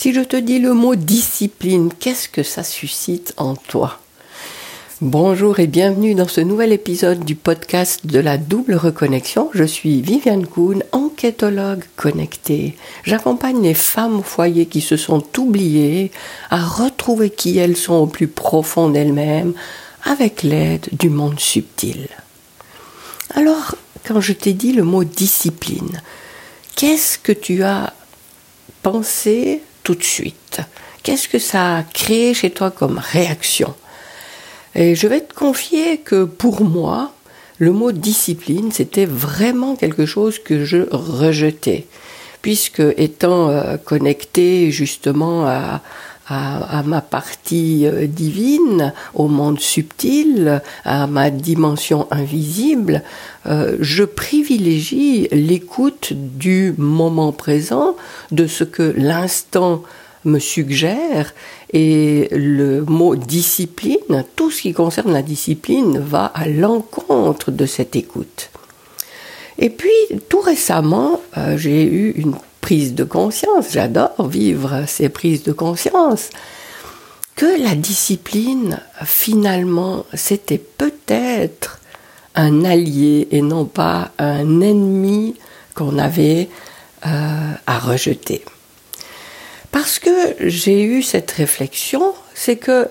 Si je te dis le mot discipline, qu'est-ce que ça suscite en toi? Bonjour et bienvenue dans ce nouvel épisode du podcast de la double reconnexion. Je suis Viviane Kuhn, enquêtologue connectée. J'accompagne les femmes au foyer qui se sont oubliées à retrouver qui elles sont au plus profond d'elles-mêmes avec l'aide du monde subtil. Alors, quand je t'ai dit le mot discipline, qu'est-ce que tu as pensé tout de suite. Qu'est-ce que ça a créé chez toi comme réaction? Et je vais te confier que pour moi, le mot discipline, c'était vraiment quelque chose que je rejetais, puisque étant euh, connecté justement à, à, ma partie euh, divine, au monde subtil, à ma dimension invisible, euh, je privilégie l'écoute du moment présent, de ce que l'instant me suggère, et le mot discipline, tout ce qui concerne la discipline, va à l'encontre de cette écoute. Et puis, tout récemment, euh, j'ai eu une prise de conscience, j'adore vivre ces prises de conscience, que la discipline, finalement, c'était peut-être un allié et non pas un ennemi qu'on avait euh, à rejeter. Parce que j'ai eu cette réflexion, c'est que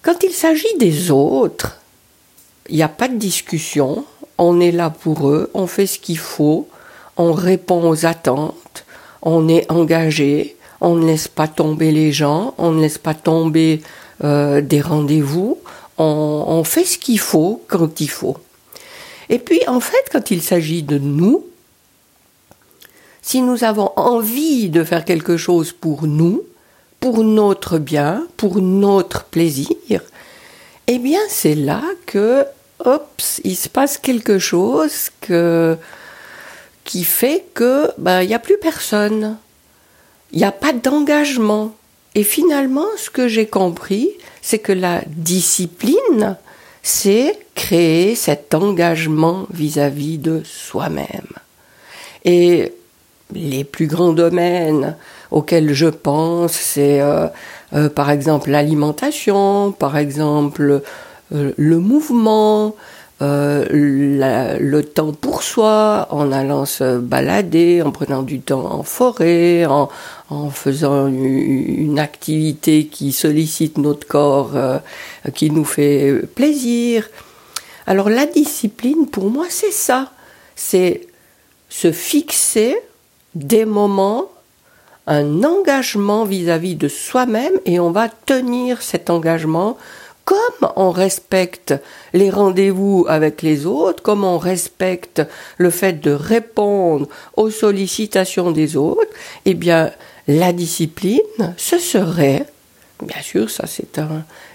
quand il s'agit des autres, il n'y a pas de discussion, on est là pour eux, on fait ce qu'il faut, on répond aux attentes, on est engagé, on ne laisse pas tomber les gens, on ne laisse pas tomber euh, des rendez-vous, on, fait ce qu'il faut quand il faut. Et puis en fait, quand il s'agit de nous, si nous avons envie de faire quelque chose pour nous, pour notre bien, pour notre plaisir, eh bien c'est là que, hop, il se passe quelque chose que qui fait que ben il n'y a plus personne. Il n'y a pas d'engagement. Et finalement, ce que j'ai compris, c'est que la discipline, c'est créer cet engagement vis-à-vis de soi-même. Et les plus grands domaines auxquels je pense, c'est euh, euh, par exemple l'alimentation, par exemple euh, le mouvement, euh, le temps pour soi, en allant se balader, en prenant du temps en forêt, en, en faisant une, activité qui sollicite notre corps, euh, qui nous fait plaisir. Alors la discipline, pour moi, c'est ça. C'est se fixer des moments, un engagement vis-à-vis -vis de soi-même et on va tenir cet engagement comme on respecte les rendez-vous avec les autres, comme on respecte le fait de répondre aux sollicitations des autres, eh bien, la discipline, ce serait, bien sûr, ça c'est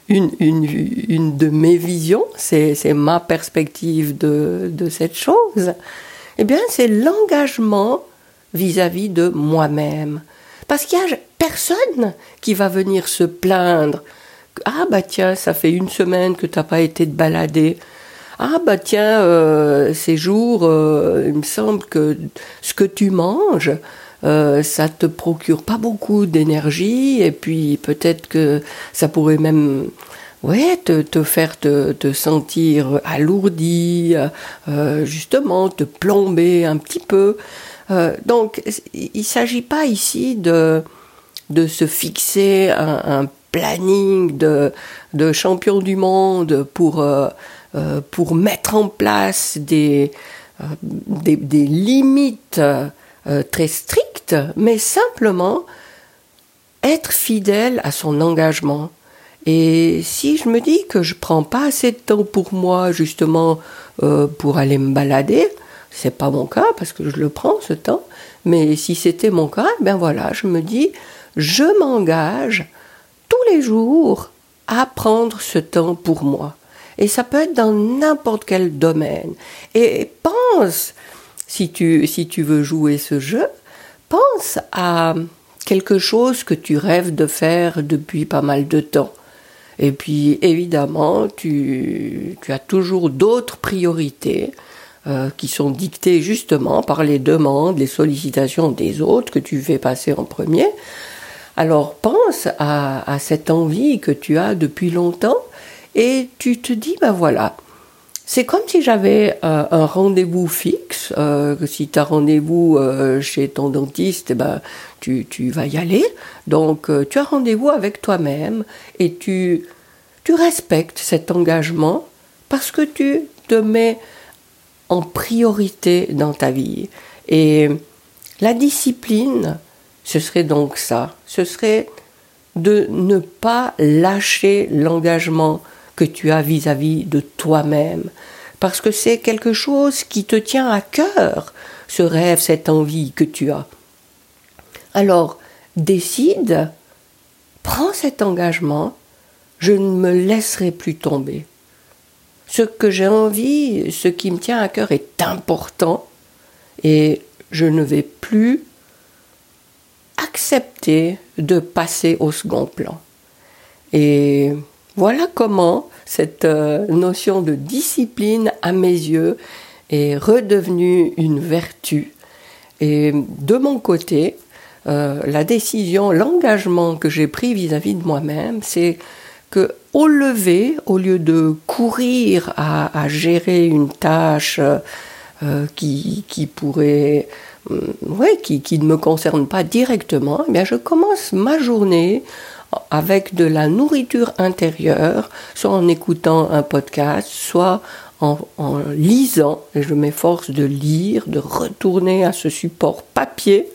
une, une, de mes visions, c'est ma perspective de, de cette chose, eh bien, c'est l'engagement vis-à-vis de moi-même. Parce qu'il n'y a personne qui va venir se plaindre ah bah tiens, ça fait une semaine que t'as pas été te balader. Ah bah tiens, euh, ces jours, euh, il me semble que ce que tu manges, euh, ça te procure pas beaucoup d'énergie et puis peut-être que ça pourrait même ouais, te, te faire te, te, sentir alourdi, euh, justement, te plomber un petit peu. Donc, il ne s'agit pas ici de, de se fixer un, un planning de, de champion du monde pour, euh, euh, pour mettre en place des, euh, limites très strictes, mais simplement être fidèle à son engagement. Et si je me dis que je prends pas assez de temps pour moi, justement, pour aller me balader, c'est pas mon cas parce que je le prends ce temps, mais si c'était mon cas, ben voilà, je me dis, je m'engage les jours à prendre ce temps pour moi. Et ça peut être dans n'importe quel domaine. Et pense, si tu, si tu veux jouer ce jeu, pense à quelque chose que tu rêves de faire depuis pas mal de temps. Et puis évidemment, tu, tu as toujours d'autres priorités euh, qui sont dictées justement par les demandes, les sollicitations des autres que tu fais passer en premier. Alors pense à, cette envie que tu as depuis longtemps et tu te dis, ben voilà, c'est comme si j'avais euh, un rendez-vous fixe. Euh, si tu as rendez-vous euh, chez ton dentiste, eh ben, tu, tu, vas y aller. Donc tu as rendez-vous avec toi-même et tu, tu respectes cet engagement parce que tu te mets en priorité dans ta vie. Et la discipline, ce serait donc ça. Ce serait de ne pas lâcher l'engagement que tu as vis-à-vis de toi-même. Parce que c'est quelque chose qui te tient à cœur, ce rêve, cette envie que tu as. Alors, décide, prends cet engagement, je ne me laisserai plus tomber. Ce que j'ai envie, ce qui me tient à cœur est important et je ne vais plus accepter de passer au second plan. Et voilà comment cette euh, notion de discipline, à mes yeux, est redevenue une vertu. Et de mon côté, euh, la décision, l'engagement que j'ai pris vis-à-vis de moi-même, c'est que au lever, au lieu de courir à, gérer une tâche euh, qui, pourrait, ouais, qui, qui, ne me concerne pas directement, eh bien je commence ma journée avec de la nourriture intérieure, soit en écoutant un podcast, soit en, lisant, et je m'efforce de lire, de retourner à ce support papier,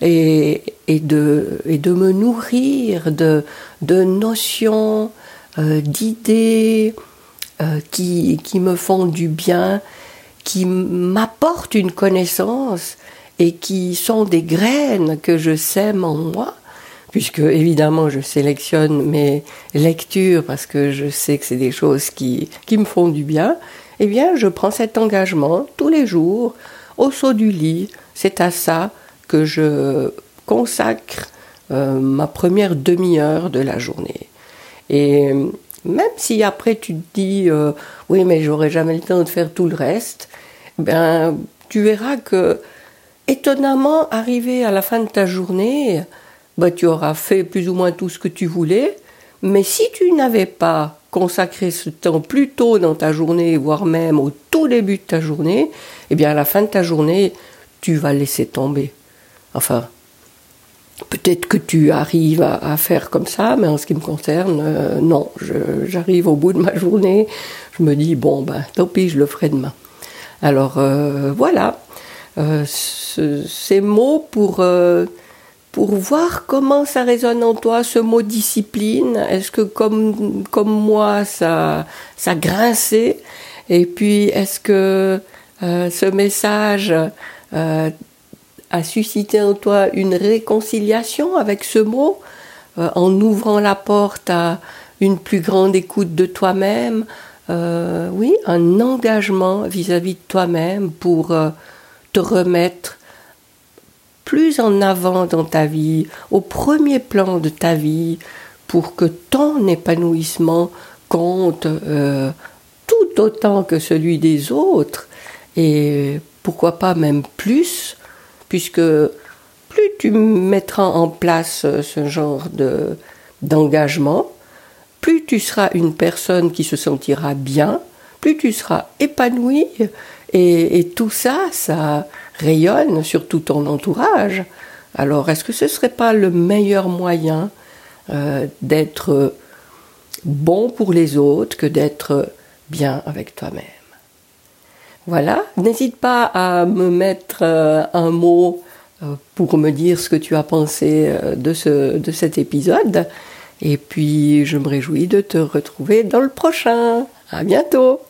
et, de, et de me nourrir de, de notions, euh, d'idées euh, qui, qui me font du bien, qui m'apportent une connaissance et qui sont des graines que je sème en moi puisque évidemment je sélectionne mes lectures parce que je sais que c'est des choses qui, qui me font du bien, eh bien je prends cet engagement tous les jours au saut du lit. C'est à ça que je consacre euh, ma première demi-heure de la journée. Et même si après tu te dis euh, oui mais j'aurai jamais le temps de faire tout le reste, ben tu verras que étonnamment arrivé à la fin de ta journée, bah, tu auras fait plus ou moins tout ce que tu voulais. Mais si tu n'avais pas consacré ce temps plus tôt dans ta journée, voire même au tout début de ta journée, eh bien à la fin de ta journée, tu vas laisser tomber. Enfin, peut-être que tu arrives à, faire comme ça, mais en ce qui me concerne, euh, non. J'arrive au bout de ma journée, je me dis, bon, ben tant pis, je le ferai demain. Alors euh, voilà, euh, ces mots pour pour voir comment ça résonne en toi ce mot discipline. Est-ce que comme comme moi ça ça grinçait et puis est-ce que euh, ce message euh, a suscité en toi une réconciliation avec ce mot euh, en ouvrant la porte à une plus grande écoute de toi-même, oui, un engagement vis-à-vis de toi-même pour te remettre plus en avant dans ta vie, au premier plan de ta vie, pour que ton épanouissement compte euh, tout autant que celui des autres, et pourquoi pas même plus, puisque plus tu mettras en place ce genre de d'engagement, plus tu seras une personne qui se sentira bien, plus tu seras épanoui, et, tout ça, ça rayonne sur tout ton entourage. Alors, est-ce que ce ne serait pas le meilleur moyen euh, d'être bon pour les autres que d'être bien avec toi-même? Voilà, n'hésite pas à me mettre euh, un mot euh, pour me dire ce que tu as pensé de, ce, de cet épisode. Et puis, je me réjouis de te retrouver dans le prochain. À bientôt!